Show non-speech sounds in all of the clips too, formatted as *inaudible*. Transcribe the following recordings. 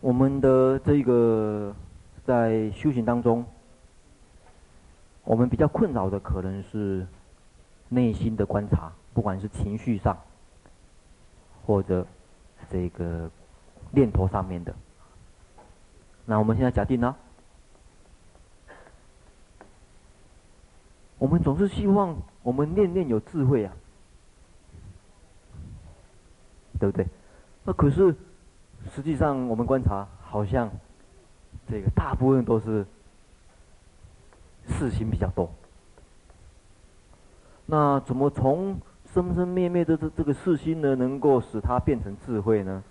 我们的这个在修行当中，我们比较困扰的可能是内心的观察，不管是情绪上，或者这个念头上面的。那我们现在假定呢，我们总是希望我们念念有智慧啊，对不对？那可是。实际上，我们观察，好像这个大部分都是事心比较多。那怎么从生生灭灭的这这个事心呢，能够使它变成智慧呢？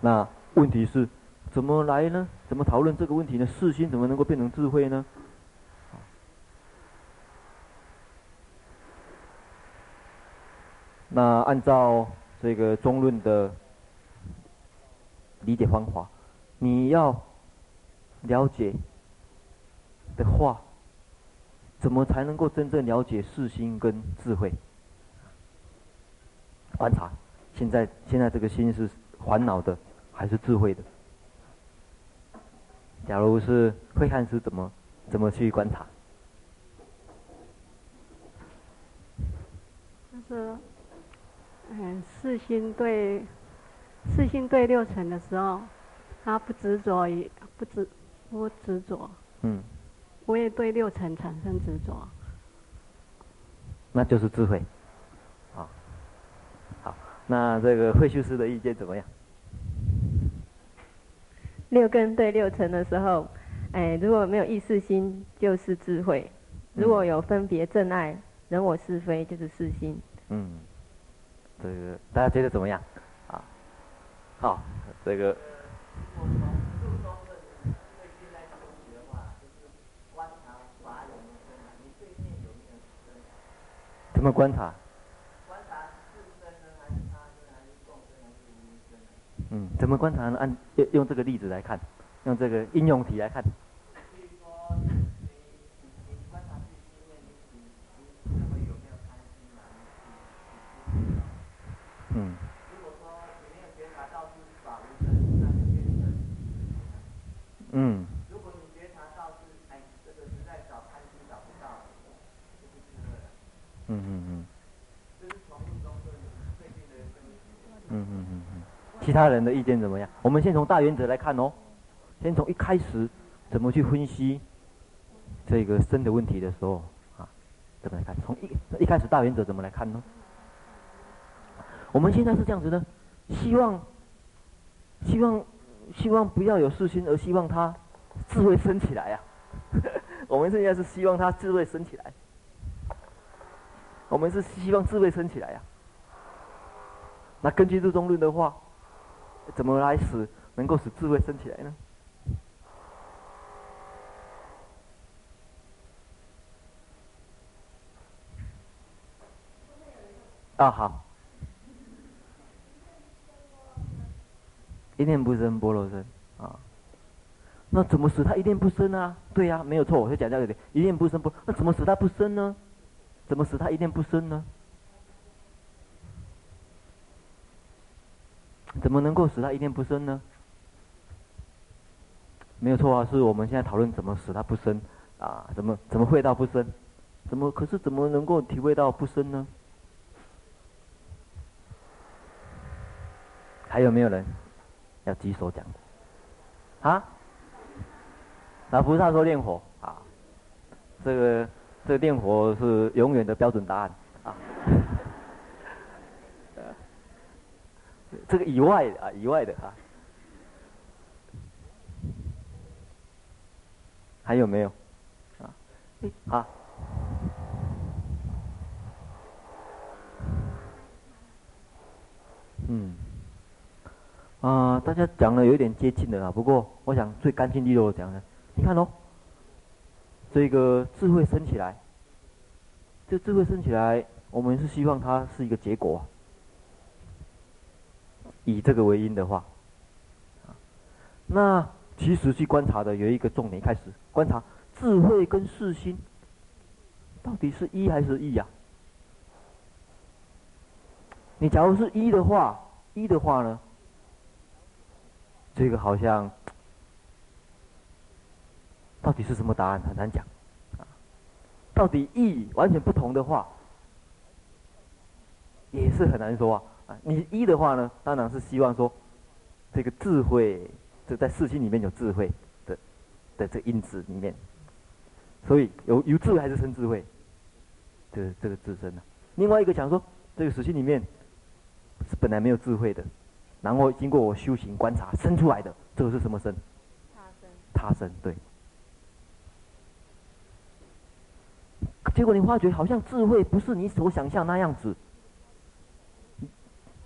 那问题是怎么来呢？怎么讨论这个问题呢？事心怎么能够变成智慧呢？那按照。这个中论的理解方法，你要了解的话，怎么才能够真正了解世心跟智慧？观察，现在现在这个心是烦恼的还是智慧的？假如是会看是怎么怎么去观察？就是。嗯，四心对，四心对六尘的时候，他不执着于不执不执着，嗯，不会对六尘产生执着，那就是智慧，好，好，那这个慧修师的意见怎么样？六根对六尘的时候，哎，如果没有意识心，就是智慧；如果有分别正爱、人我是非，就是四心。嗯。这个大家觉得怎么样？啊，好，这个。怎么观察？嗯，怎么观察呢？按用用这个例子来看，用这个应用题来看。嗯。嗯。如果你觉察到是哎，这个实在找贪心找不到，就是智慧了。嗯嗯嗯。这是从中的最近的。嗯嗯嗯嗯。其他人的意见怎么样？我们先从大原则来看哦。先从一开始怎么去分析这个生的问题的时候啊，怎么来看？从一一开始大原则怎么来看呢？我们现在是这样子的，希望，希望，希望不要有世心，而希望他智慧升起来呀、*laughs* 我们现在是希望他智慧升起来，我们是希望智慧升起来呀、那根据这中论的话，怎么来使能够使智慧升起来呢？啊，好。一念不生，波罗生啊。那怎么使他一念不生啊？对呀、没有错。我就讲这个点，一念不生不，那怎么使他不生呢？怎么使他一念不生呢？怎么能够使他一念不生呢？没有错啊，是我们现在讨论怎么使他不生啊？怎么怎么会到不生？怎么可是怎么能够体会到不生呢？还有没有人？要举手讲的，啊？那菩萨说念火啊，这个这个念火是永远的标准答案啊。*laughs* 这个以外啊，以外的啊，还有没有？啊？好。嗯。啊、大家讲的有点接近的啦，不过我想最干净利落的讲呢，你看哦，这个智慧升起来，这智慧升起来，我们是希望它是一个结果，以这个为因的话，那其实去观察的有一个重点，开始观察智慧跟世心，到底是一还是一呀？你假如是一的话。一的话呢，这个好像到底是什么答案很难讲，啊，到底一完全不同的话，也是很难说啊。你一的话呢，当然是希望说，这个智慧，这在世心里面有智慧的的这因子里面，所以有有智慧还是生智慧，这个这个自身呢。另外一个讲说，这个世心里面是本来没有智慧的，然后经过我修行观察生出来的，这个是什么生？他生。他生，对。结果你发觉好像智慧不是你所想象那样子。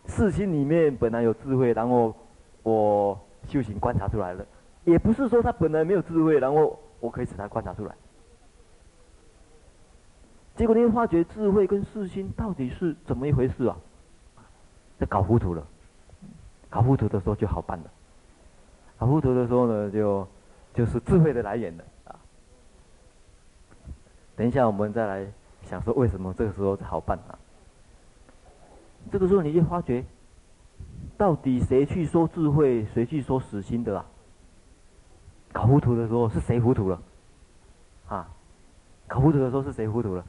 世心里面本来有智慧，然后我修行观察出来了，也不是说他本来没有智慧，然后我可以使他观察出来。结果你会发觉智慧跟世心到底是怎么一回事啊？这搞糊涂了，搞糊涂的时候就好办了，搞糊涂的时候呢，就就是智慧的来源了啊。等一下我们再来想说为什么这个时候好办啊？这个时候你就发觉，到底谁去说智慧，谁去说死心的啊？搞糊涂的时候是谁糊涂了？啊，搞糊涂的时候是谁糊涂了？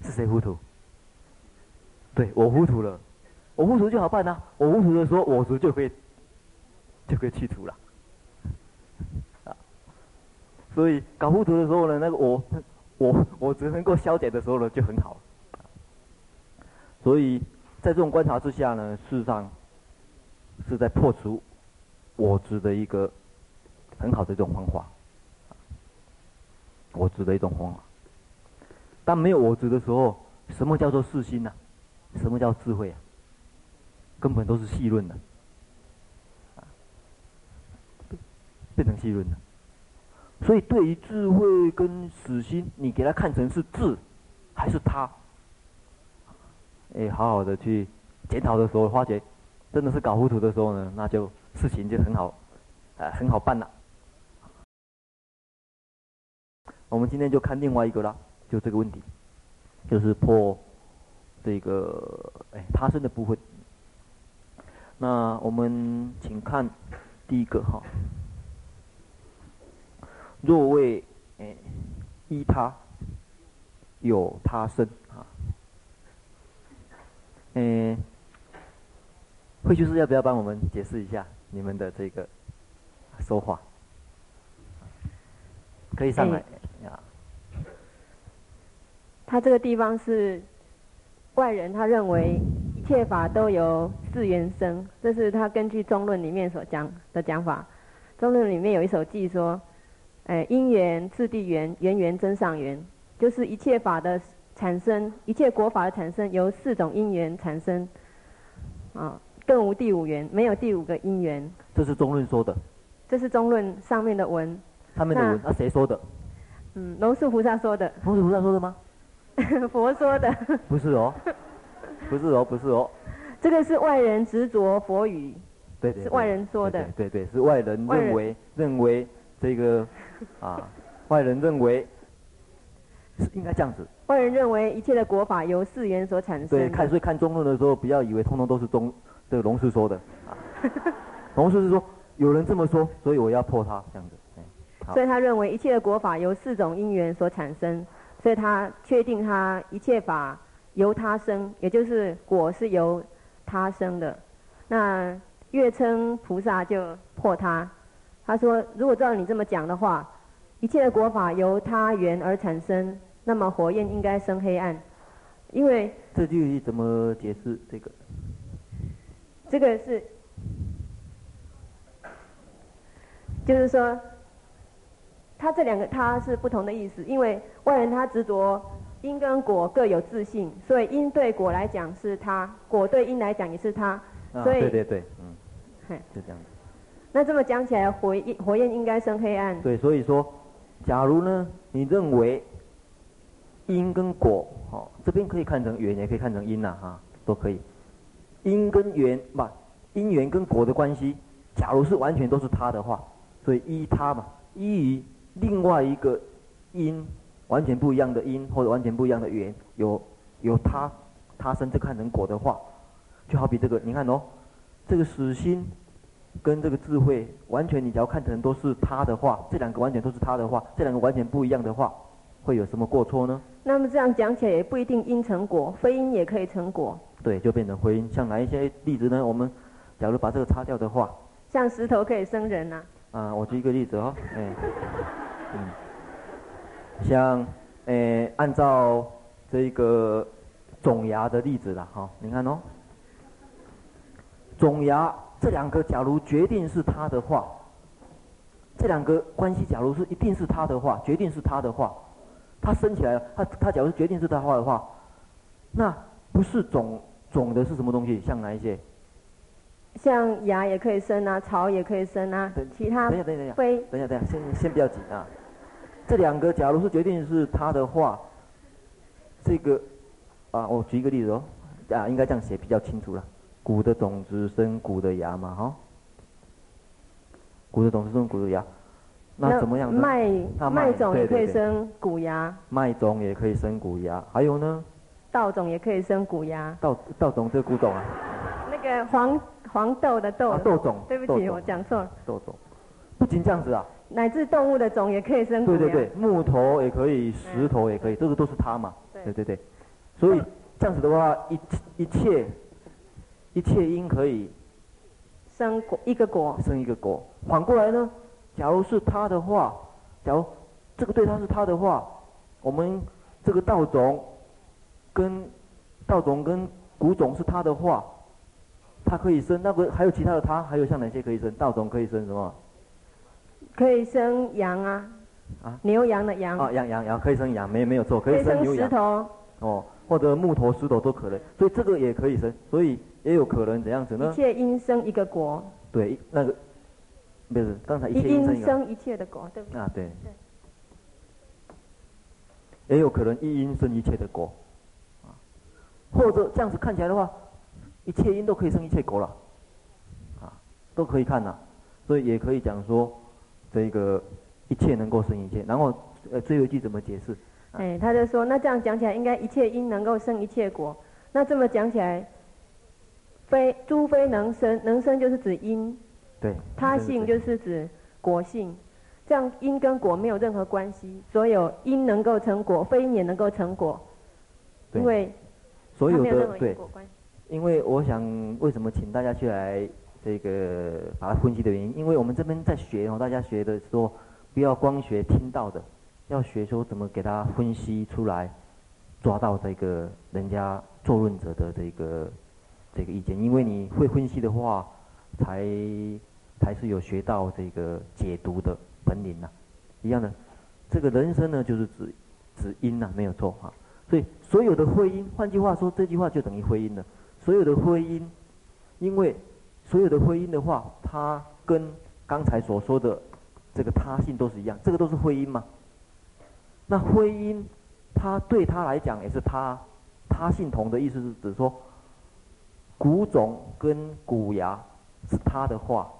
是谁糊涂？对，我糊涂了，我糊涂就好办呐、我糊涂的时候，我执就可以就可以去除了。*laughs* 啊，所以搞糊涂的时候呢，那个我 *laughs* 我我只能够消解的时候呢，就很好。所以在这种观察之下呢，事实上是在破除我执的一个很好的一种方法。我执的一种方法。当没有我执的时候，什么叫做世心呢？什么叫智慧啊？根本都是戏论的，变成戏论的。所以对于智慧跟死心，你给它看成是智还是他？哎，好好的去检讨的时候，发觉真的是搞糊涂的时候呢，那就事情就很好，呃，很好办了。我们今天就看另外一个了，就这个问题，就是破这个哎他生的部分。那我们请看第一个哈，若为哎依他有他身啊。嗯，慧居士要不要帮我们解释一下你们的这个说法？可以上来呀。他这个地方是外人，他认为一切法都由四缘生，这是他根据中论里面所讲的讲法。中论里面有一首偈说：“哎，因缘次第缘，缘缘增上缘，就是一切法的。”产生一切国法的产生由四种因缘产生，啊，更无第五缘，没有第五个因缘。这是中论说的。这是中论上面的文。上面的文，那谁说的？嗯，龙树菩萨说的。龙树菩萨说的吗？*laughs* 佛说的。不是哦，*laughs* 不是哦，不是哦。这个是外人执着佛语。对对。是外人说的。对对，是外人认为认为这个啊，外人认为是应该这样子。外人认为一切的国法由四缘所产生。对，看所以看中论的时候，不要以为通通都是中这个龙叔说的啊。*laughs* 龙叔是说有人这么说，所以我要破他这样子。所以他认为一切的国法由四种因缘所产生，所以他确定他一切法由他生，也就是果是由他生的。那月称菩萨就破他，他说如果照你这么讲的话，一切的果法由他缘而产生。那么火焰应该生黑暗，因为这句怎么解释这个？这个是，就是说，他这两个他是不同的意思，因为外人他执着因跟果各有自信，所以因对果来讲是它，果对因来讲也是他，所以、啊、对对对，嗯，嘿就这样。那这么讲起来，火焰火焰应该生黑暗。对，所以说，假如呢，你认为。因跟果，哦，这边可以看成缘，也可以看成因呐，哈，都可以。因跟缘，不，因缘跟果的关系，假如是完全都是它的话，所以依它嘛，依于另外一个因，完全不一样的因或者完全不一样的缘，有有他，他生就看成果的话，就好比这个，你看哦，这个死心跟这个智慧，完全你只要看成都是他的话，这两个完全都是他的话，这两个完全不一样的话，会有什么过错呢？那么这样讲起来也不一定因成果，非因也可以成果。对，就变成非因。像哪一些例子呢？我们假如把这个擦掉的话，像石头可以生人呐、啊。啊，我举一个例子哦，哎，嗯，像，哎，按照这个种牙的例子了哈，你看哦，种牙这两个，假如决定是他的话，这两个关系，假如是一定是他的话，决定是他的话，他生起来了，他他假如决定是他的话的话，那不是种种的是什么东西？像哪一些？像芽也可以生啊，草也可以生啊，其他等一下等一下非等一下等一下，先先不要紧啊。这两个假如是决定是他的话，这个啊，我举一个例子哦，啊，应该这样写比较清楚了。谷的种子生谷的芽嘛，哈、哦。谷的种子生谷的芽，那怎么样呢？麦麦种也可以生谷芽。麦种也可以生谷芽，还有呢？稻种也可以生谷芽。稻稻种这个谷种啊。那个黄。黄豆的豆，啊、豆种，对不起，我讲错了。豆种，不仅这样子啊，乃至动物的种也可以生。对对对，木头也可以，石头也可以，这个都是它嘛。对对对，所以这样子的话，一一切一切因可以生果一个果，生一个果。反过来呢，假如是它的话，假如这个对它是它的话，我们这个稻种跟稻种跟谷种是它的话。它可以生那个，还有其他的它，还有像哪些可以生？稻种可以生什么？可以生羊啊，啊，牛羊的羊。啊，羊羊羊可以生羊，没没有错，可以生牛羊。石头。哦，或者木头、石头都可能，所以这个也可以生，所以也有可能怎样子呢？一切因生一个果。对，那个不是刚才一切因生一切的果，对不对？啊，对。对。也有可能一因生一切的果，啊，或者这样子看起来的话。一切因都可以生一切果了，啊，都可以看呐，所以也可以讲说，这个一切能够生一切。然后，呃，最后一句怎么解释？哎，他就说，那这样讲起来，应该一切因能够生一切果。那这么讲起来，非诸非能生，能生就是指因，对，他性就是指果性。这样因跟果没有任何关系，所有因能够成果，非因也能够成果，因为所有的对。因为我想，为什么请大家去来这个把它分析的原因？因为我们这边在学哦，大家学的说，不要光学听到的，要学说怎么给他分析出来，抓到这个人家作论者的这个这个意见。因为你会分析的话，才才是有学到这个解读的 *laughs* 本领呐、一样的，这个人生呢，就是指指因呐、没有错哈。所以所有的非因，换句话说，这句话就等于非因了。所有的非因，因为所有的婚姻的话，它跟刚才所说的这个他性都是一样，这个都是婚姻嘛。那婚姻，它对他来讲也是他他性同的意思是指说，古种跟古芽是他的话，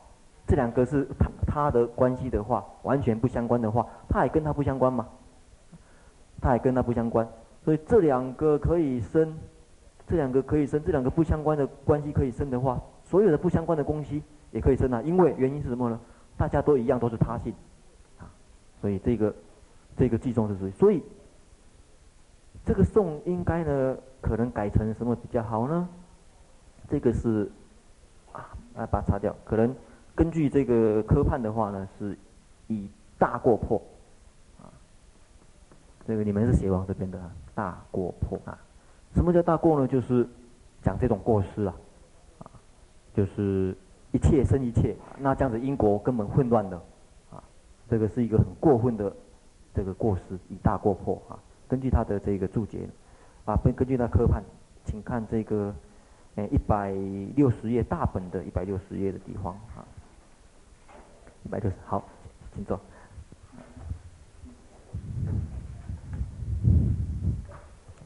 这两个是他他的关系的话，完全不相关的话，他也跟他不相关嘛。他也跟他不相关，所以这两个可以生。这两个可以生，这两个不相关的关系可以生的话，所有的不相关的东西也可以生啊。因为原因是什么呢？大家都一样，都是他性，啊，所以这个这个计中是所以这个颂应该呢，可能改成什么比较好呢？这个是啊，来把它擦掉。可能根据这个科判的话呢，是以大过破啊。这个你们是写往这边的啊，大过破啊。什么叫大过呢？就是讲这种过失，啊，就是一切生一切，那这样子因果根本混乱的，啊，这个是一个很过分的这个过失，以大过破啊。根据他的这个注解，啊，根根据他科判，请看这个，诶一百六十页大本的一百六十页的地方啊，一百六十好，请坐。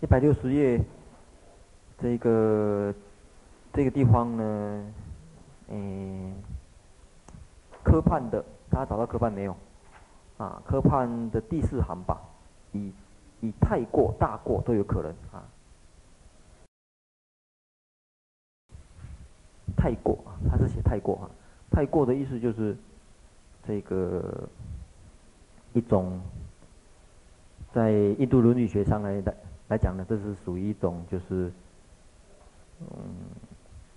一百六十页。这个这个地方呢，嗯，科判的，大家找到科判没有？啊，科判的第四行吧，以以太过、大过都有可能啊。太过，他是写太过啊，太过的意思就是这个一种在印度伦理学上来来来讲呢，这是属于一种就是嗯，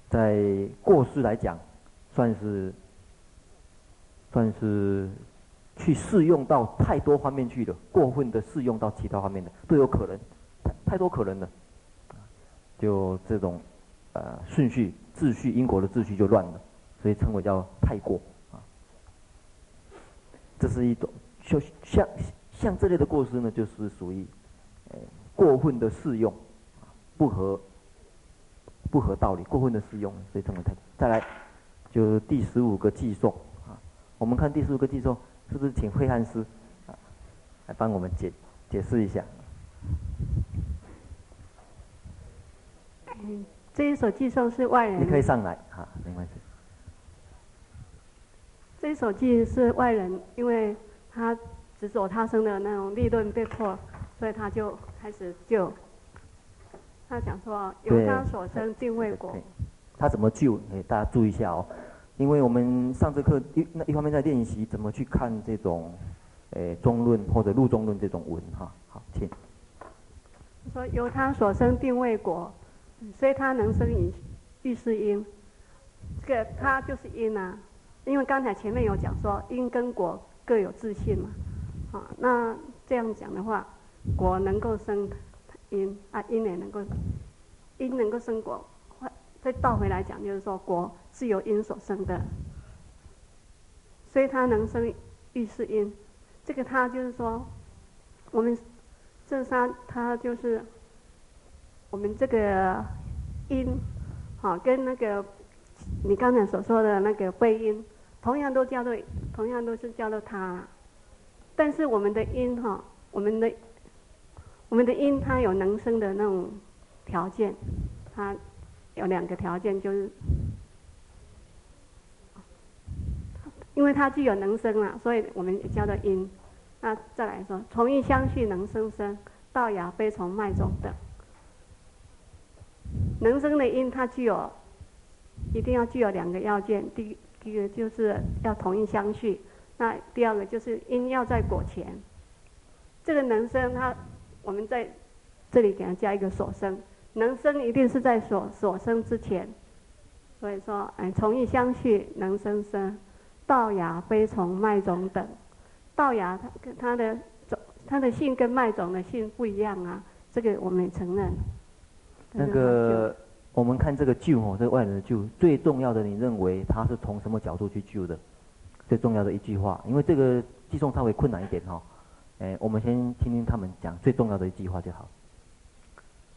在过失来讲，算是算是去适用到太多方面去的，过分的适用到其他方面的都有可能，太太多可能了，就这种。呃，顺序、秩序、因果的秩序就乱了，所以称为叫太过啊。这是一种，就像像这类的过失呢，就是属于呃过分的适用，不合不合道理，过分的适用，所以称为太。再来，就第十五个寄送啊，我们看第十五个寄送，是不是请慧汉师啊来帮我们解解释一下？嗯。这一首寄送是外人，你可以上来啊，没关系。这一首寄是外人，因为他执着他生的那种利润被迫，所以他就开始救。他讲说，由他所生定为果。他怎么救？哎，大家注意一下哦，因为我们上这课一那一方面在练习怎么去看这种，诶中论或者路中论这种文哈。好，请。说由他所生定为果。所以他能生以欲是因，这个他就是因啊，因为刚才前面有讲说因跟果各有自性嘛，啊，那这样讲的话，果能够生因啊，因也能够因能够生果，再倒回来讲就是说果是由因所生的，所以他能生欲是因，这个他就是说我们这三他就是。我们这个因，好，跟那个你刚才所说的那个背因，同样都叫做，同样都是叫做他。但是我们的因哈，我们的我们的因，它有能生的那种条件，它有两个条件，就是因为它具有能生啊，所以我们也叫做因。那再来说，从义相续能生生，道雅非从脉种等。能生的因，它具有，一定要具有两个要件。第第一个就是要同义相续，那第二个就是因要在果前。这个能生，它我们在这里给它加一个所生，能生一定是在所所生之前。所以说，哎，从一相续能生生，道芽非从脉种等。道芽它跟它的种，它的性跟脉种的性不一样啊，这个我们也承认。那个，我们看这个救哦，这个外人的救，最重要的，你认为他是从什么角度去救的？最重要的一句话，因为这个偈颂稍微困难一点哈，哎，我们先听听他们讲最重要的一句话就好。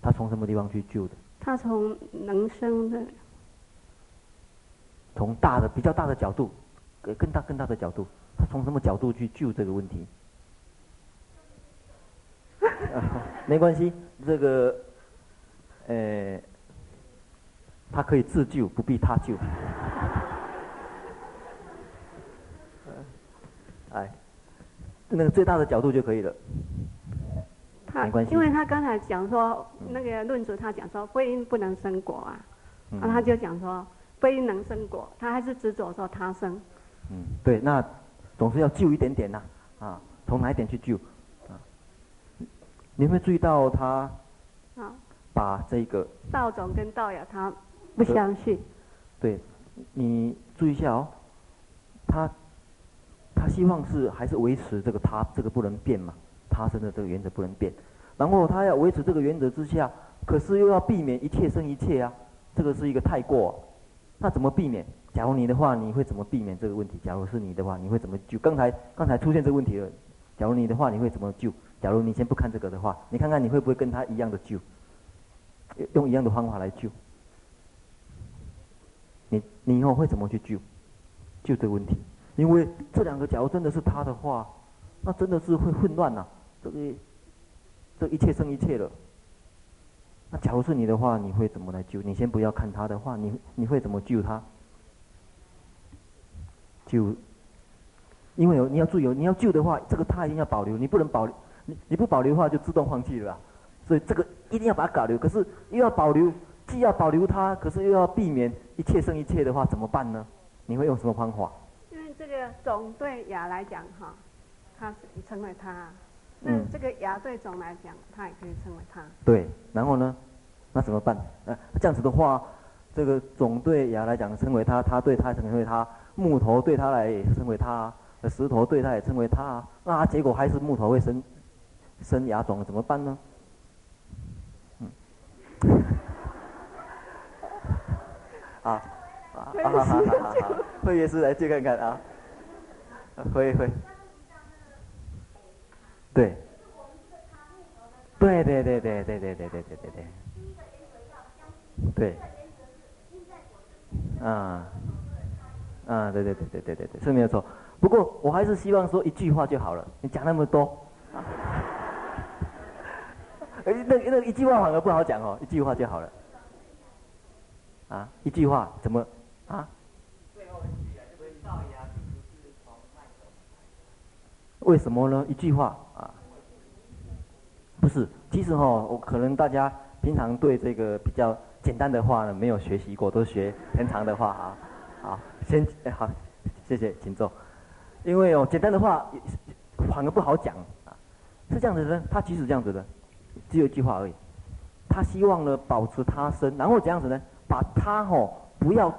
他从什么地方去救的？他从能生的，从大的比较大的角度，更大更大的角度，他从什么角度去救这个问题？*laughs* 没关系，这个。呃，他可以自救，不必他救。哎，那个最大的角度就可以了。他没关系，因为他刚才讲说，那个论主他讲说，非因不能生果啊，嗯、然后他就讲说，非因能生果，他还是执着说他生。嗯，对，那总是要救一点点呐、啊，啊，从哪一点去救？啊，你有没有注意到他？啊。把这个道种跟道友，他不相信。对，你注意一下哦，他他希望是还是维持这个他这个不能变嘛，他生的这个原则不能变。然后他要维持这个原则之下，可是又要避免一切生一切啊，这个是一个太过。那怎么避免？假如你的话，你会怎么避免这个问题？假如是你的话，你会怎么救？刚才刚才出现这个问题了，假如你的话，你会怎么救？假如你先不看这个的话，你看看你会不会跟他一样的救？用一样的方法来救，你你以后会怎么去救？救这个问题，因为这两个假如真的是他的话，那真的是会混乱呐、啊。这个这一切生一切了。那假如是你的话，你会怎么来救？你先不要看他的话，你你会怎么救他？救，因为有你要注意，你要救的话，这个他一定要保留，你不能保留，你你不保留的话，就自动放弃了。所以这个一定要把它保留，可是又要保留，既要保留它，可是又要避免一切生一切的话，怎么办呢？你会用什么方法？这个总对亚来讲，哈，它是称为他。那这个牙对总来讲，它也可以称为它。对，然后呢？那怎么办？呃，这样子的话，这个总对牙来讲称为它，它对他称为它，木头对它来也称为它，石头对它也称为它，那结果还是木头会生生牙种，怎么办呢？嗯。啊啊啊！好好好好好，慧月师来借看看啊。会会。对。对对对对对对对对对对对。对。啊。啊，对对对对对对对，是没有错。不过我还是希望说一句话就好了，你讲那么多。*laughs* 哎，那那一句话反而不好讲哦，一句话就好了。啊，一句话怎么啊？最后一句啊，这个道牙并不是从麦种。为什么呢？一句话啊，不是，其实哈、哦，我可能大家平常对这个比较简单的话呢，没有学习过，都学很长的话啊。好，先好，谢谢，请坐。因为哦，简单的话反而不好讲啊，是这样子的，他其实这样子的，只有一句话而已。他希望呢保持他身，然后这样子呢？把他吼不要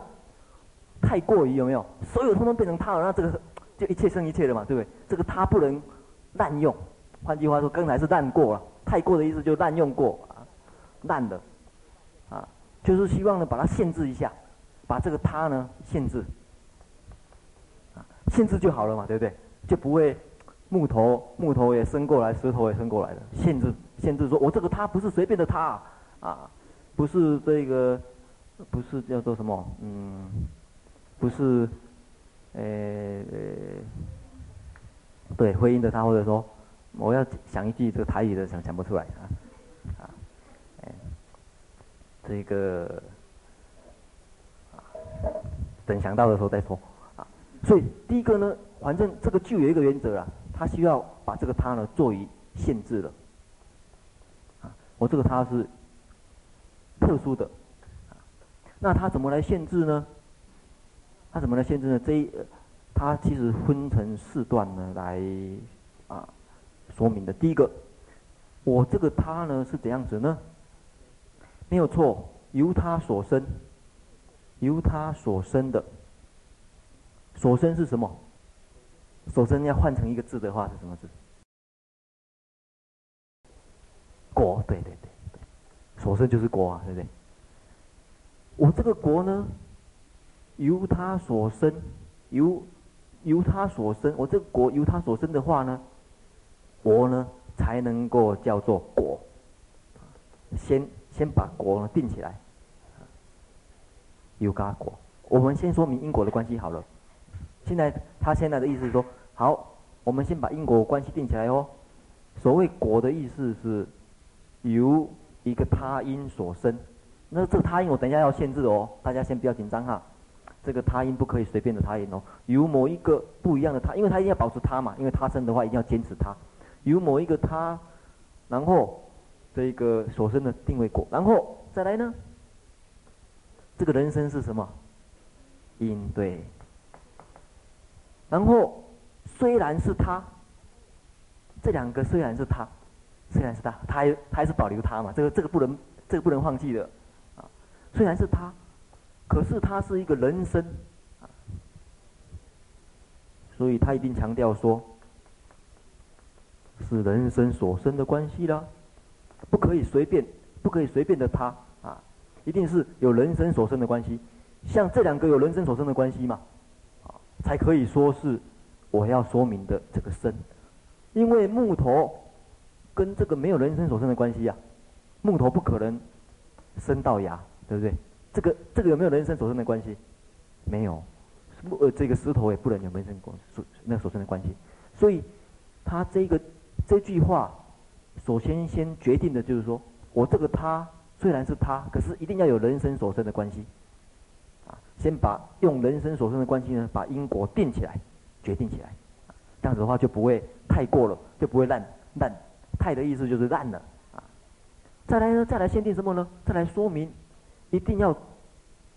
太过于有没有？所有通通变成他了，那这个就一切生一切了嘛，对不对？这个他不能滥用。换句话说，刚才是滥过了，太过的意思就滥用过啊，滥的啊，就是希望呢把它限制一下，把这个他呢限制啊，限制就好了嘛，对不对？就不会木头木头也伸过来，石头也伸过来的，限制限制说，我这个他不是随便的他啊，不是这个。不是叫做什么？嗯，不是，呃、欸，对，回应的他，或者说，我要想一句这个台语的，想想不出来啊，啊，哎，这个啊，等想到的时候再说啊。所以第一个呢，反正这个就有一个原则啊，他需要把这个他呢做于限制了，啊，我这个他是特殊的啊。那他怎么来限制呢？他怎么来限制呢？这一，他其实分成四段呢来啊说明的。第一个，我这个他呢是怎样子呢？没有错，由他所生，由他所生的，所生是什么？所生要换成一个字的话是什么字？国，对对对对，所生就是国啊，对不对？我这个国呢，由他所生，由由他所生。我这个国由他所生的话呢，我呢才能够叫做国。先先把国呢定起来，有嘎国。我们先说明因果的关系好了。现在他现在的意思是说，好，我们先把因果关系定起来哦。所谓果的意思是，由一个他因所生。那这个他因我等一下要限制哦，大家先不要紧张哈。这个他因不可以随便的他因哦，有某一个不一样的他，因为他一定要保持他嘛，因为他生的话一定要坚持他。有某一个他，然后这个所生的定位果，然后再来呢，这个人生是什么？因对。然后虽然是他，这两个虽然是他，虽然是他，他还他还是保留他嘛，这个这个不能这个不能放弃的。虽然是他，可是他是一个人生，所以他一定强调说，是人生所生的关系啦，不可以随便，不可以随便的他啊，一定是有人生所生的关系，像这两个有人生所生的关系嘛，啊，才可以说是我要说明的这个生，因为木头跟这个没有人生所生的关系呀，木头不可能生到芽。对不对？这个这个有没有人生所生的关系？没有，呃，这个石头也不能有人生关所那所生的关系。所以，他这个这句话，首先先决定的就是说，我这个他虽然是他，可是一定要有人生所生的关系。啊，先把用人生所生的关系呢，把因果定起来，决定起来。这样子的话就不会太过了，就不会滥滥。太的意思就是滥了。啊，再来呢，再来限定什么呢？再来说明。一定要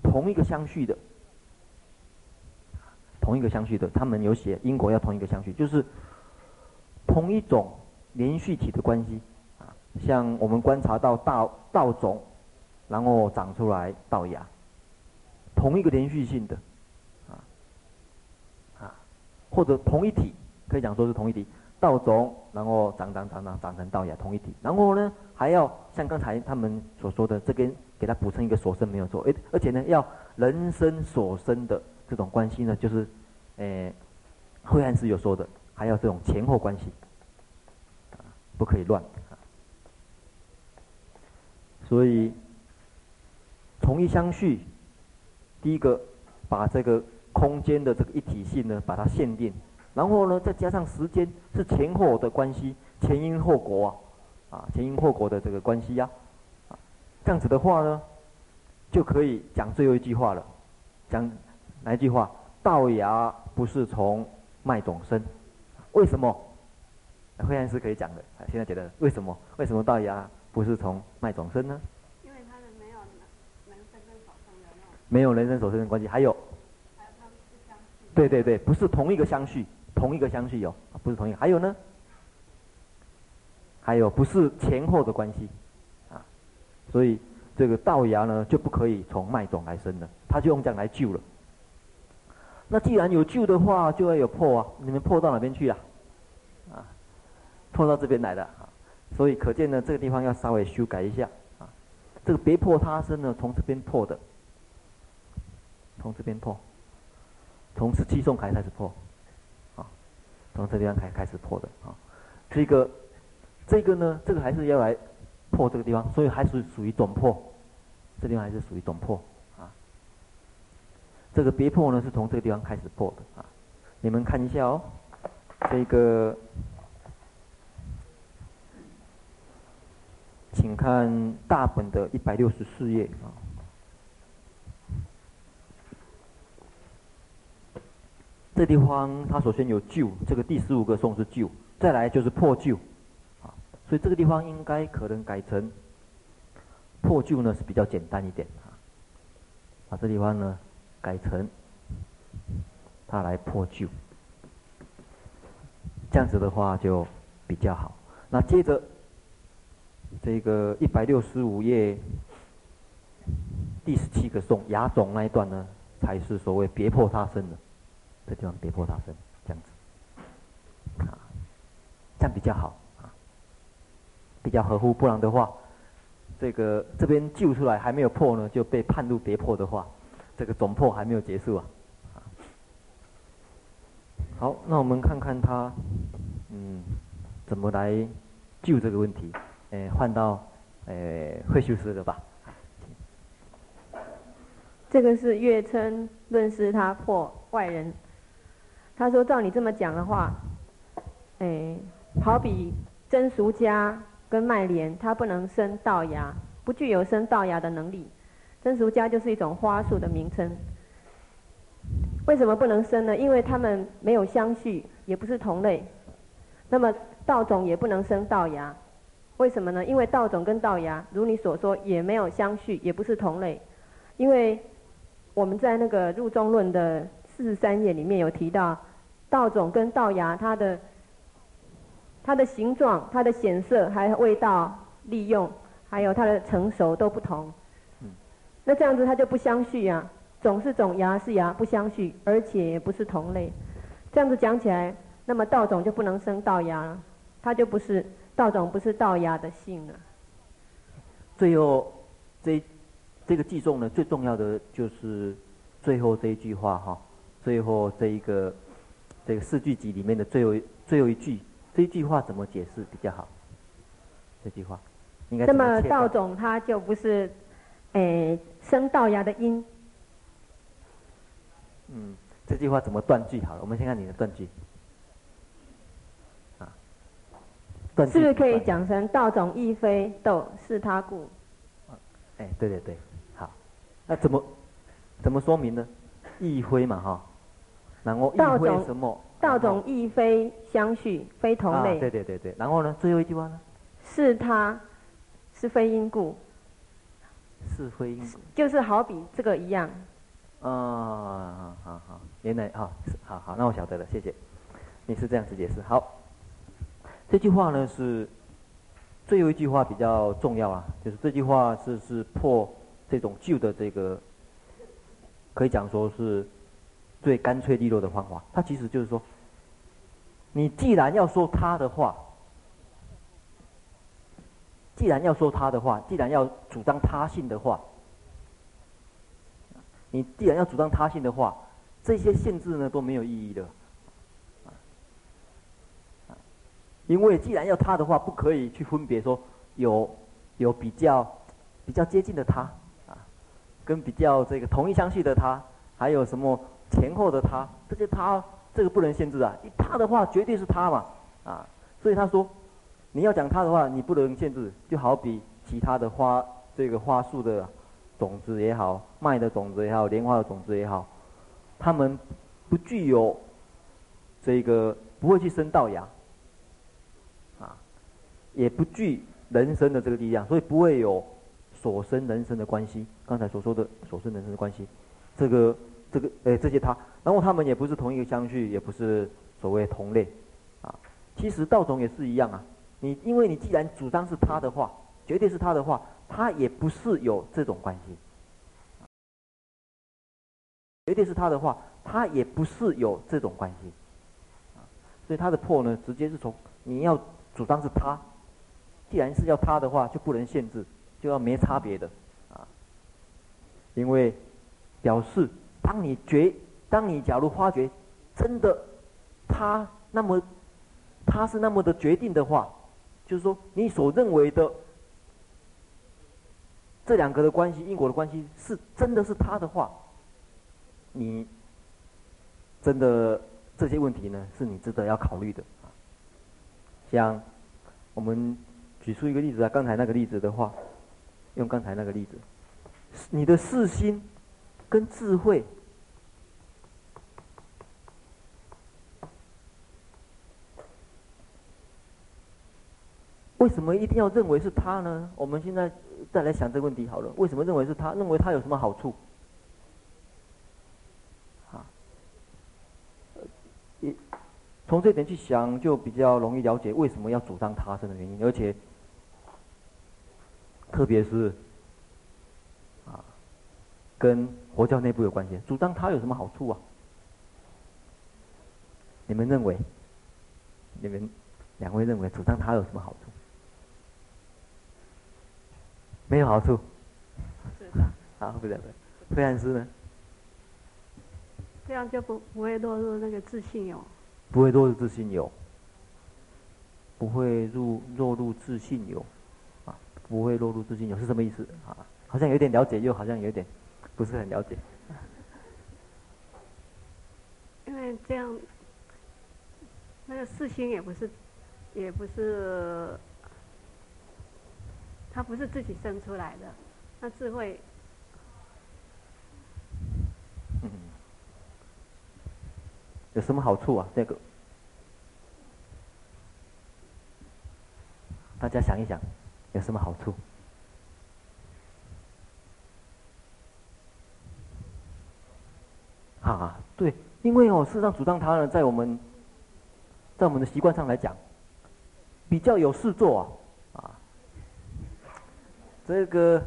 同一个相续的，同一个相续的，他们有写因果要同一个相续，就是同一种连续体的关系啊。像我们观察到稻稻种，然后长出来稻芽，同一个连续性的啊啊，或者同一体，可以讲说是同一体。稻种，然后长长长长长成道也，同一体。然后呢，还要像刚才他们所说的，这边给他补充一个所生没有错。诶，而且呢，要人生所生的这种关系呢，就是，诶，惠安师有说的，还要这种前后关系，不可以乱。所以，同一相续，第一个把这个空间的这个一体性呢，把它限定。然后呢，再加上时间是前后的关系，前因后果啊，啊，前因后果的这个关系呀，啊，这样子的话呢，就可以讲最后一句话了。讲哪一句话？道芽不是从麦种生，为什么？惠安师可以讲的。现在觉得为什么？为什么道芽不是从麦种生呢？因为他们没有人生跟所生的没有人生所生的关系，还有，还有他们是相续。对对对，不是同一个相续。同一个相续有，不是同一个。还有呢？还有不是前后的关系，啊，所以这个稻芽呢就不可以从麦种来生的，他就用这样来救了。那既然有救的话，就要有破啊！你们破到哪边去啊？啊，破到这边来的啊！所以可见呢，这个地方要稍微修改一下啊。这个别破他生呢，从这边破的，从这边破，从十七颂开始破。从这地方开开始破的啊，这个这个呢，这个还是要来破这个地方，所以还是属于总破，这地方还是属于总破啊。这个别破呢，是从这个地方开始破的啊。你们看一下哦，这个，请看大本的一百六十四页啊。这地方它首先有旧，这个第十五个颂是旧，再来就是破旧，啊，所以这个地方应该可能改成破旧呢是比较简单一点啊，把这地方呢改成它来破旧，这样子的话就比较好。那接着这个一百六十五页第十七个颂亚种那一段呢，才是所谓别破他身的。这地方别破他生，这样子，啊，这样比较好啊，比较合乎。不然的话，这个这边救出来还没有破呢，就被判入别破的话，这个总破还没有结束啊。好，那我们看看他，嗯，怎么来救这个问题？诶，换到诶惠修师的吧。这个是月称论师他破外人。他说：“照你这么讲的话，哎，好比真俗家跟麦莲，它不能生稻芽，不具有生稻芽的能力。真俗家就是一种花树的名称。为什么不能生呢？因为它们没有相续，也不是同类。那么稻种也不能生稻芽，为什么呢？因为稻种跟稻芽，如你所说，也没有相续，也不是同类。因为我们在那个入中论的。”四十三页里面有提到，稻种跟稻芽，它的它的形状、它的显色、还有味道、利用，还有它的成熟都不同。那这样子它就不相续啊，种是种，芽是芽，不相续，而且也不是同类。这样子讲起来，那么稻种就不能生稻芽了，它就不是稻种，不是稻芽的性了。最后这这个记诵呢，最重要的就是最后这一句话哈。最后这一个这个四句集里面的最后最后一句，这一句话怎么解释比较好？这句话应该。那么道种他就不是，诶生道芽的因。嗯，这句话怎么断句好了？我们先看你的断句。啊。断句是不是可以讲成道种亦非豆，是他故？哎，对对对，好。那怎么怎么说明呢？亦非嘛哈。然后亦非什么？道种亦非相续，非同类。啊、对对对对。然后呢？最后一句话呢？是他，是非因故。是非因故，就是好比这个一样。啊，好好好，原来啊，好好，那我晓得了，谢谢。你是这样子解释，好。这句话呢是最后一句话比较重要啊，就是这句话是是破这种旧的这个，可以讲说是最干脆利落的方法。它其实就是说，你既然要说他的话，既然要说他的话，既然要主张他性的话，你既然要主张他性的话，这些限制呢都没有意义的。因为既然要他的话，不可以去分别说有有比较比较接近的他啊，跟比较这个同一相续的他，还有什么前后的他，这些他这个不能限制啊。一他的话绝对是他嘛啊，所以他说你要讲他的话，你不能限制，就好比其他的花这个花树的种子也好，麦的种子也好，莲花的种子也好，他们不具有这个不会去生稻芽。啊也不具人生的这个力量，所以不会有所生人生的关系。刚才所说的所生人生的关系，这个这个诶这些他，然后他们也不是同一个相续，也不是所谓同类，啊，其实道种也是一样啊。你因为你既然主张是他的话，绝对是他的话，他也不是有这种关系。绝对是他的话，他也不是有这种关系。啊所以他的破呢，直接是从你要主张是他。既然是要他的话，就不能限制，就要没差别的，啊，因为表示当你觉，当你假如发觉真的他那么他是那么的决定的话，就是说你所认为的这两个的关系，因果的关系是真的是他的话，你真的这些问题呢，是你值得要考虑的啊，像我们。举出一个例子啊，刚才那个例子的话，用刚才那个例子，你的四心跟智慧，为什么一定要认为是他呢？我们现在再来想这个问题好了，为什么认为是他？认为他有什么好处？啊，一从这点去想，就比较容易了解为什么要主张他生的原因，而且。特别是，啊，跟佛教内部有关系，主张他有什么好处啊？你们认为？你们两位认为主张他有什么好处？没有好处。是的。*laughs* 啊，不对不对，惠安师呢？这样就不不会落入那个自信有。不会落入自信有。不会入落入自信有。不会落入自信有是什么意思啊？好像有点了解，又好像有点不是很了解。因为这样，那个四心也不是，也不是，他不是自己生出来的，那智慧。有什么好处啊？这个，大家想一想。有什么好处？啊，对，因为哦，事实上主张他呢，在我们，在我们的习惯上来讲，比较有事做，啊，这个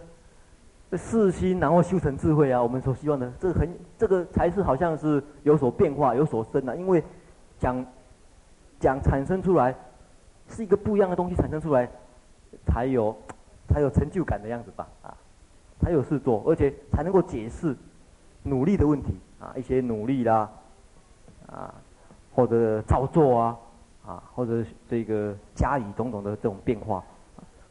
这四心，然后修成智慧啊，我们所希望的，这个很，这个才是好像是有所变化、有所生的，因为讲讲产生出来，是一个不一样的东西产生出来。才有，才有成就感的样子吧，啊，才有事做，而且才能够解释努力的问题啊，一些努力啦，啊，或者造作啊，啊，或者这个加以种种的这种变化，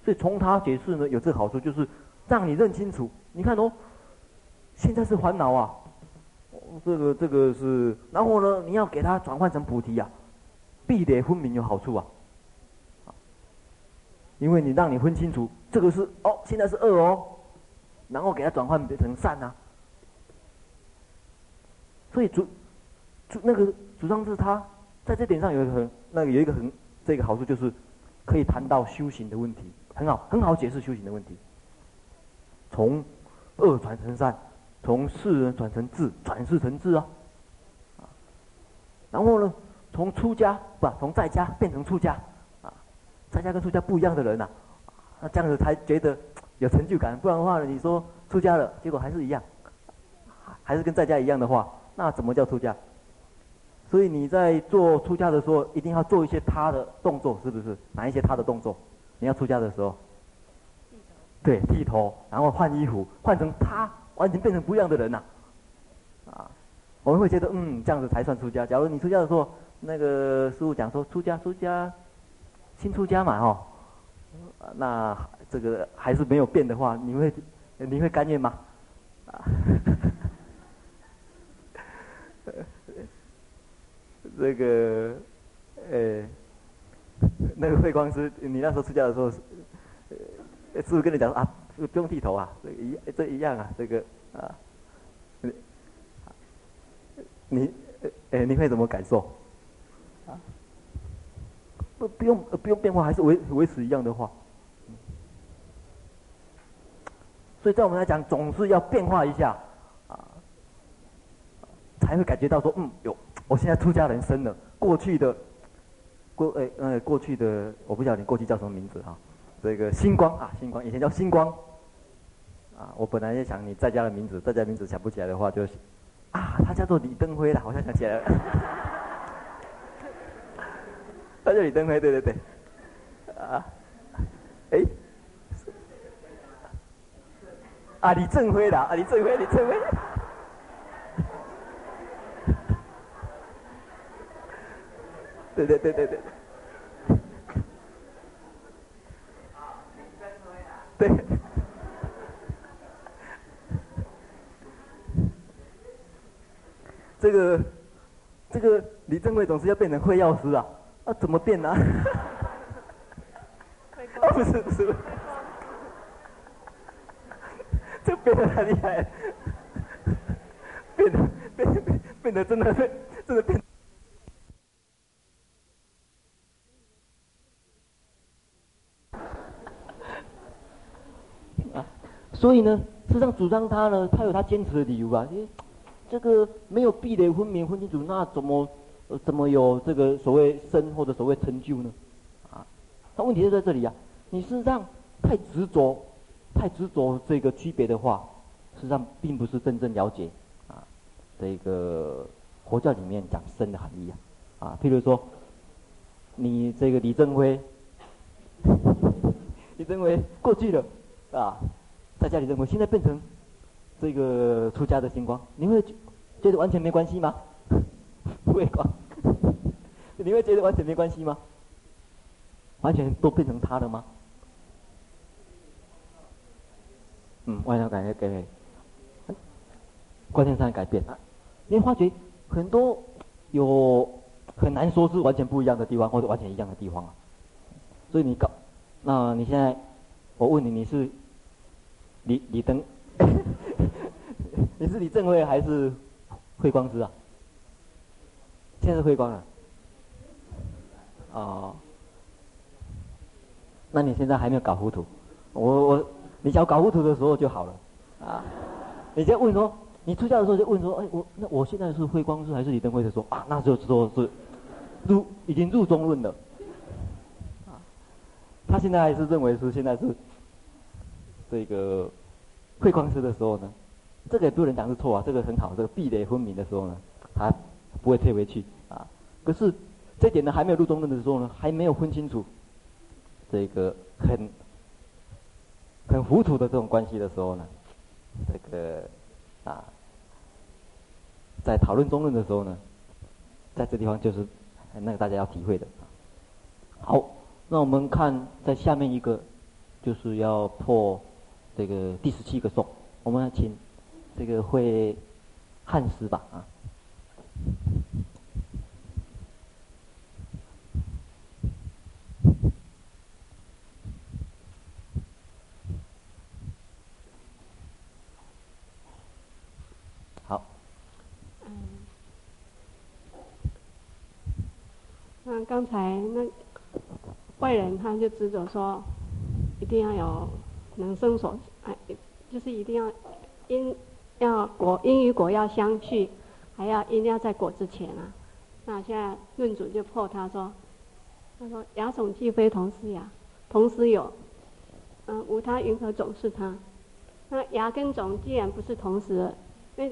所以从他解释呢，有这个好处，就是让你认清楚。你看哦，现在是烦恼啊，这个这个是，然后呢，你要给他转换成菩提啊，必得分明有好处啊。因为你让你分清楚，这个是哦，现在是恶哦，然后给它转换变成善啊。所以主主那个主张是他在这点上有一个很那个有一个很这个好处，就是可以谈到修行的问题，很好很好解释修行的问题。从恶转成善，从世人转成智，转世成智啊。然后呢，从出家不，从在家变成出家，啊，在家跟出家不一样的人呐、那这样子才觉得有成就感。不然的话，你说出家了，结果还是一样，还是跟在家一样的话，那怎么叫出家？所以你在做出家的时候，一定要做一些他的动作，是不是？哪一些他的动作？你要出家的时候，对，剃头，然后换衣服，换成他，完全变成不一样的人呐、啊，啊。我们会觉得，嗯，这样子才算出家。假如你出家的时候，那个师傅讲说，出家出家，新出家嘛，哦，那这个还是没有变的话，你会你会甘愿吗？啊，*laughs* 这个，呃，*laughs* 那个慧光师，你那时候出家的时候，师父跟你讲啊，不用剃头啊，这一这一样啊，这个啊。你，呃，你会怎么感受？啊，不不用不用变化，还是维维持一样的话。所以在我们来讲，总是要变化一下，啊，才会感觉到说，嗯，有，我现在出家人生了。过去的，过，呃，呃，过去的，我不晓得你过去叫什么名字哈，这个星光啊，星光，以前叫星光。啊，我本来也想你在家的名字，在家名字想不起来的话就。啊，他叫做李登辉了，好像想起来了。他叫李登辉，对对对。啊，哎，啊，李正辉啦，啊，李正辉，李正辉。对对对对对。对。这个，这个李正贵总是要变成会药师啊，啊怎么变呢、啊？啊 *laughs* 不是不是，这变得太厉害，变得变变变得真的是真的变。所以呢，事实上主张他呢，他有他坚持的理由啊。这个没有壁垒分明分清楚，那怎么怎么有这个所谓生或者所谓成就呢？啊，那问题就在这里、啊。你事实上太执着，太执着这个区别的话，实际上并不是真正了解啊这个佛教里面讲生的含义啊。啊，譬如说你这个李正辉，*laughs* 李正辉过去了啊，在家里正辉，现在变成。这个出家的星光，你会觉得完全没关系吗？*laughs* 不会光，*laughs* 你会觉得完全没关系吗？完全都变成他了吗？嗯，完全改变改变，观念上的改变啊！你发觉很多有很难说是完全不一样的地方，或者完全一样的地方啊。所以你搞，那你现在我问你，你是李李登？*laughs* 你是李正辉还是慧光师啊？现在是慧光了。哦，那你现在还没有搞糊涂。我我，你想搞糊涂的时候就好了。啊，你就问说，你出家的时候就问说，哎，我那我现在是慧光师还是李登辉的时候啊，那就说是入已经入中论了。啊，他现在还是认为是现在是这个会光师的时候呢。这个也不能讲是错啊，这个很好。这个壁垒分明的时候呢，他不会退回去啊。可是这点呢，还没有入中论的时候呢，还没有分清楚这个很很糊涂的这种关系的时候呢，这个啊，在讨论中论的时候呢，在这地方就是那个大家要体会的。好，那我们看在下面一个，就是要破这个第十七个颂，我们要请。这个会汉诗吧啊，好。嗯，那刚才那外人他就执着说，一定要有能生所，哎，就是一定要。因要果因与果要相续，还要因要在果之前啊。那现在论主就破他说，他说牙种既非同时亚，同时有，嗯，无他云何种是他？那牙跟种既然不是同时，那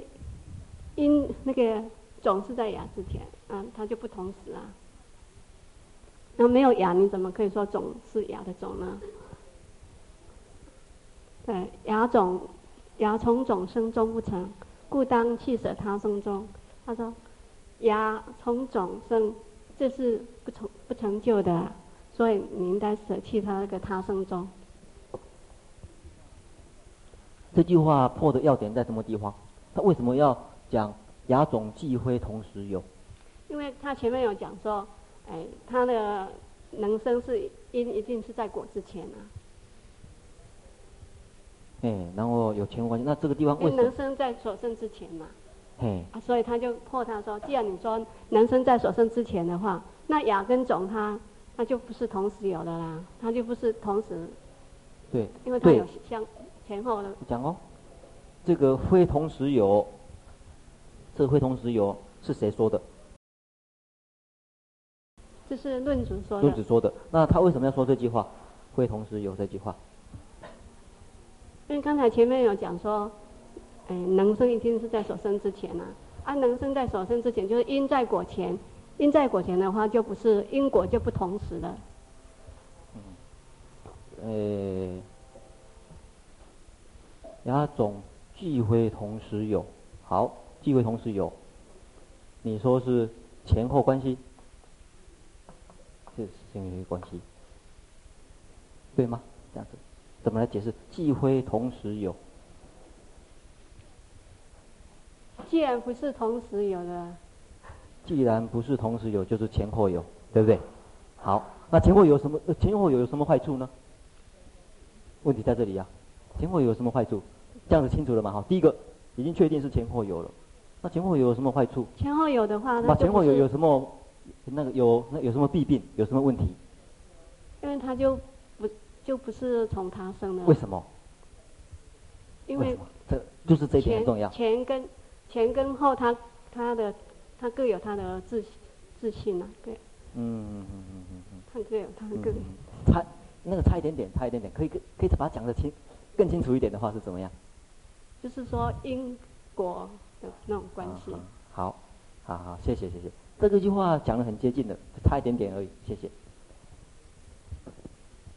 因那个种是在牙之前，嗯，它就不同时啊。那没有牙，你怎么可以说种是牙的种呢？对，亚种，亚从种生终不成，故当弃舍他生中。他说，亚从种生，这是不成不成就的，所以你应该舍弃他那个他生中。这句话破的要点在什么地方？他为什么要讲亚种既非同时有？因为他前面有讲说，哎，他的能生是因一定是在果之前啊。哎，然后有前后关系，那这个地方为什么？能生在所生之前嘛。嘿。啊，所以他就破他说，既然你说能生在所生之前的话，那雅跟种他，那就不是同时有的啦，他就不是同时。对。因为他有相。前后的讲哦，这个非同时有，这个非同时有是谁说的？这是论主说的。论主说的，那他为什么要说这句话？会同时有这句话？因为刚才前面有讲说，哎，能生一定是在所生之前呐，啊，啊，能生在所生之前就是因在果前，因在果前的话就不是因果就不同时了。嗯，诶。亚种既非同时有，好，既非同时有，你说是前后关系，这是前后关系，对吗？这样子，怎么来解释？既非同时有，既然不是同时有的，既然不是同时有，就是前后有，对不对？好，那前后有什么？前后有有什么坏处呢？问题在这里呀、啊，前后有什么坏处？这样子清楚了吗？哈，第一个已经确定是前后有了，那前后有什么坏处？前后有的话，那前后有有什么那个有那有什么弊病？有什么问题？因为他就不就不是从他生的。为什么？因为，为这就是这一点很重要。前跟前跟后他，他他的他各有他的自自信啊，对。嗯嗯嗯嗯嗯。他各有他的个。差那个差一点点，差一点点，可以可以把它讲得清更清楚一点的话是怎么样？就是说因果的那种关系。好，好好，谢谢谢谢。这个句话讲得很接近的，差一点点而已。谢谢。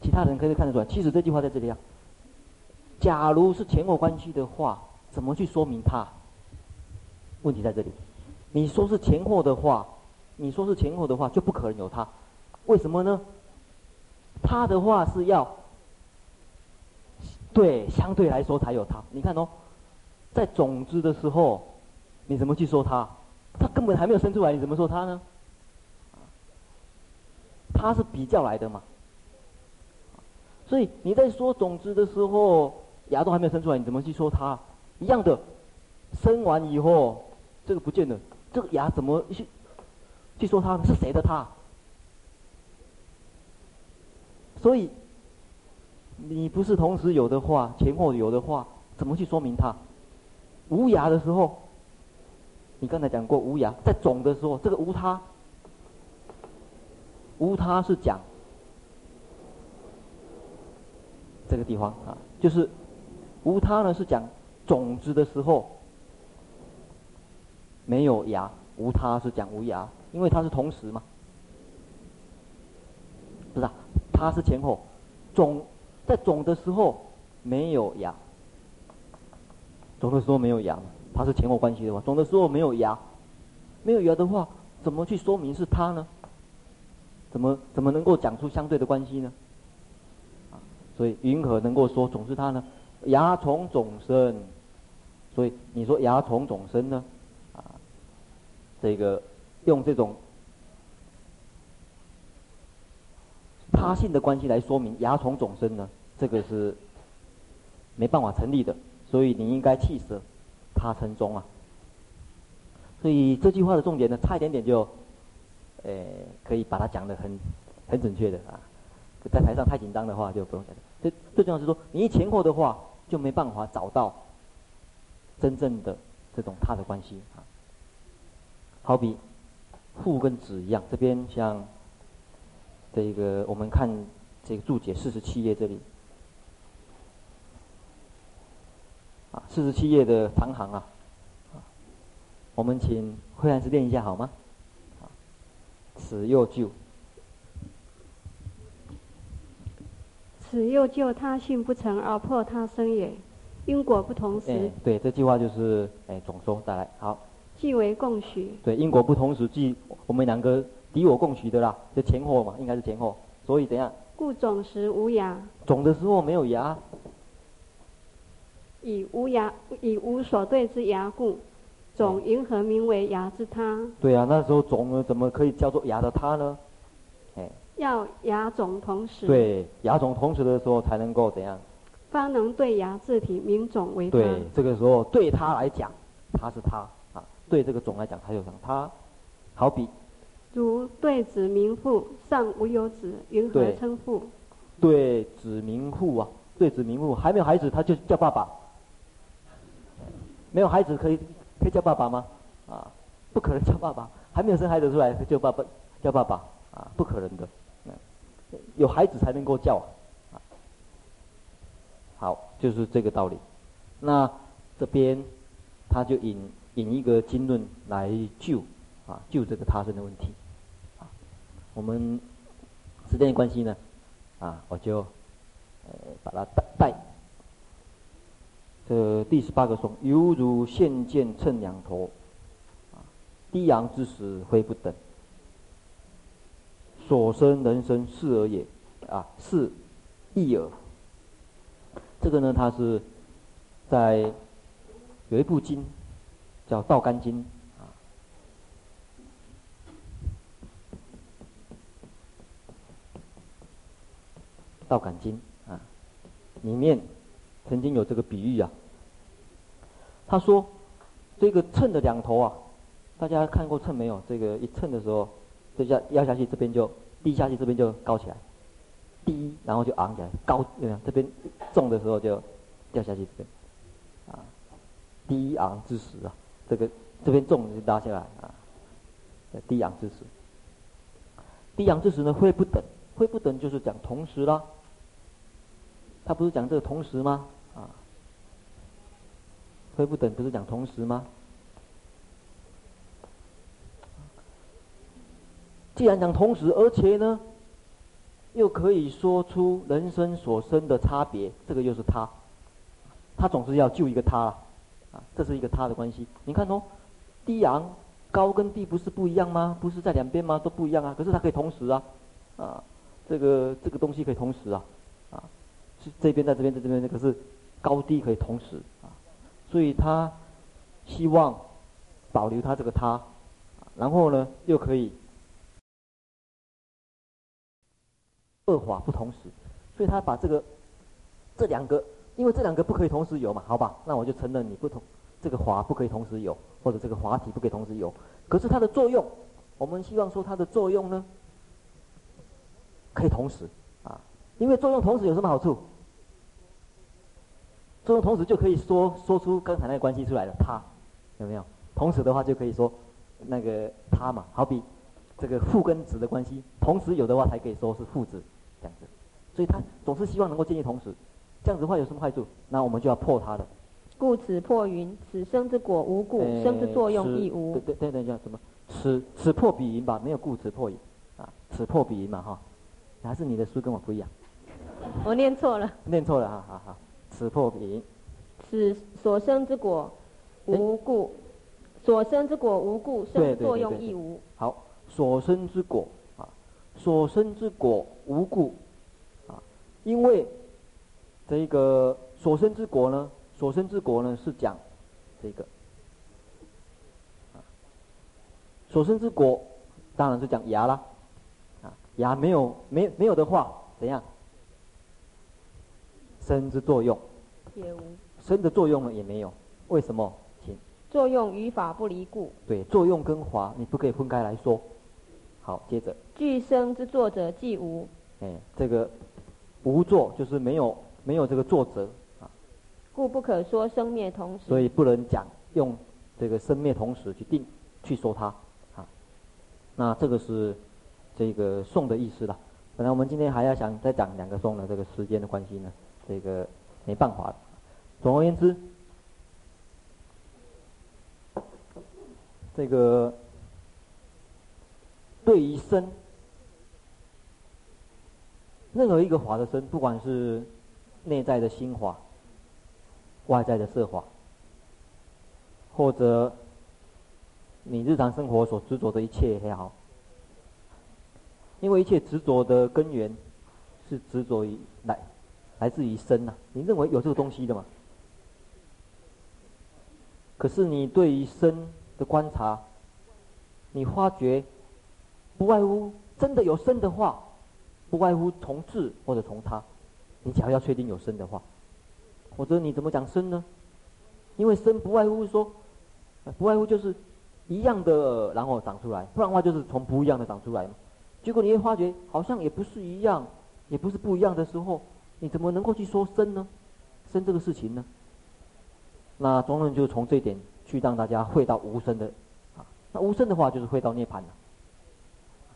其他人可以看得出来，其实这句话在这里啊。假如是前后关系的话，怎么去说明它？问题在这里。你说是前后的话，你说是前后的话，就不可能有它。为什么呢？它的话是要对相对来说才有它。你看哦。在种子的时候，你怎么去说它？它根本还没有生出来，你怎么说它呢？它是比较来的嘛。所以你在说种子的时候，芽都还没有生出来，你怎么去说它？一样的，生完以后，这个不见了，这个芽怎么去去说它？是谁的它？所以你不是同时有的话，前后有的话，怎么去说明它？无芽的时候，你刚才讲过无芽，在种的时候，这个无他，无他是讲这个地方啊，就是无他呢是讲种子的时候没有芽，无他是讲无芽，因为它是同时嘛，不是啊？它是前后，种在种的时候没有芽。种的时候没有芽，它是前后关系的话，种的时候没有芽，没有芽的话，怎么去说明是它呢？怎么怎么能够讲出相对的关系呢？所以云何能够说种是它呢？芽从种生，所以你说芽从种生呢？啊，这个用这种他性的关系来说明芽从种生呢，这个是没办法成立的。所以你应该弃舍他生中啊。所以这句话的重点呢，差一点点就，呃，可以把它讲得很很准确的啊。在台上太紧张的话就不用讲。最最重要是说，你一前后的话就没办法找到真正的这种他的关系啊。好比父跟子一样，这边像这个我们看这个注解四十七页这里啊，四十七页的长行啊，我们请慧兰师练一下好吗？此又旧。此又救，他性不成而破他生也，因果不同时。哎，对，这句话就是哎总说再来好。即为共许。对，因果不同时，即我们两个敌我共许的啦，就前后嘛，应该是前后。所以怎样？故种时无芽。种的时候没有芽。以无芽，以无所对之芽故，种因何名为芽之他？对啊，那时候种呢，怎么可以叫做芽的他呢？哎。要牙种同时。对，牙种同时的时候才能够怎样？方能对牙自体名种为他。对，这个时候对他来讲，他是他啊；对这个种来讲，他就像他。好比，如对子名父，尚无有子，云何称父？对子名父啊，对子名父，还没有孩子他就叫爸爸。没有孩子可以可以叫爸爸吗？啊，不可能叫爸爸，还没有生孩子出来就爸爸叫爸爸啊，不可能的。有孩子才能够叫啊，好，就是这个道理。那这边他就引引一个经论来救啊，救这个他生的问题。啊，我们时间的关系呢，啊，我就呃把它带带。这第十八个颂，犹如现见秤两头，啊，低昂之时非不等。所生人生是而也，啊，是亦尔。这个呢，它是在有一部经叫《道干经》啊，《道干经》啊，里面曾经有这个比喻啊。他说，这个秤的两头啊，大家看过秤没有？这个一称的时候。这下压下去，这边就低下去，这边就高起来，低然后就昂起来，高这边重的时候就掉下去这边，啊，低昂之时啊，这个这边重就拉下来啊，低昂之时，低昂之时呢，会不等，会不等就是讲同时啦，他不是讲这个同时吗？啊，会不等不是讲同时吗？既然讲同时，而且呢，又可以说出人生所生的差别，这个又是他，他总是要救一个他啊，啊，这是一个他的关系。你看哦，低昂高跟低不是不一样吗？不是在两边吗？都不一样啊。可是它可以同时啊，啊，这个这个东西可以同时啊，啊，是这边在这边在这边，可是高低可以同时啊，所以他希望保留他这个他，然后呢又可以。二法不同时，所以他把这个这两个，因为这两个不可以同时有嘛，好吧？那我就承认你不同，这个法不可以同时有，或者这个法体不可以同时有。可是它的作用，我们希望说它的作用呢，可以同时啊，因为作用同时有什么好处？作用同时就可以说说出刚才那个关系出来了，他有没有？同时的话就可以说那个他嘛，好比这个父跟子的关系，同时有的话才可以说是父子。这样子，所以他总是希望能够建立同时，这样子的话有什么坏处？那我们就要破他的。故此破云：此生之果无故，欸、生之作用亦无。对对对对，叫什么？此此破彼云吧，没有故此破云啊，此破彼云嘛哈，还是你的书跟我不一样。我念错了。念错了哈，好好。此破彼云。此所生之果无故，欸、所生之果无故，生之作用亦无。好，所生之果啊。所生之果无故，啊，因为这个所生之国呢，所生之国呢是讲这个，啊，所生之国当然是讲牙啦，啊，牙没有没没有的话怎样？生之作用也无，生的作用呢也没有，为什么？请作用与法不离故。对，作用跟法你不可以分开来说。好，接着。具生之作者既无。哎，这个无作就是没有没有这个作者啊，故不可说生灭同时。所以不能讲用这个生灭同时去定去说它，啊，那这个是这个颂的意思了。本来我们今天还要想再讲两个颂的这个时间的关系呢，这个没办法了。总而言之，这个对于身，任何一个法的身，不管是内在的心法，外在的色法，或者你日常生活所执着的一切也好，因为一切执着的根源是执着于来来自于身呐、你认为有这个东西的吗？可是你对于身的观察，你发觉不外乎真的有身的话，不外乎从自或者从他。你只要要确定有生的话，或者你怎么讲生呢？因为生不外乎说，不外乎就是一样的，然后长出来，不然的话就是从不一样的长出来嘛。结果你会发觉好像也不是一样，也不是不一样的时候，你怎么能够去说生呢？生这个事情呢？那中论就从这一点去让大家会到无生的，啊，那无生的话就是会到涅槃了，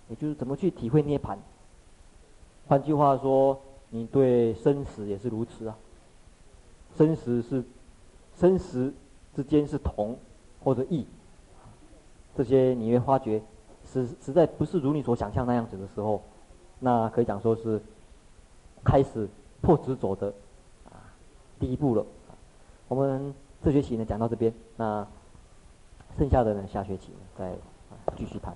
也就是怎么去体会涅槃。换句话说，你对生死也是如此啊。生死是生死之间是同或者异，这些你会发觉实实在不是如你所想象那样子的时候，那可以讲说是开始破执着的啊第一步了。我们。这学期呢讲到这边，那剩下的呢下学期再继续谈。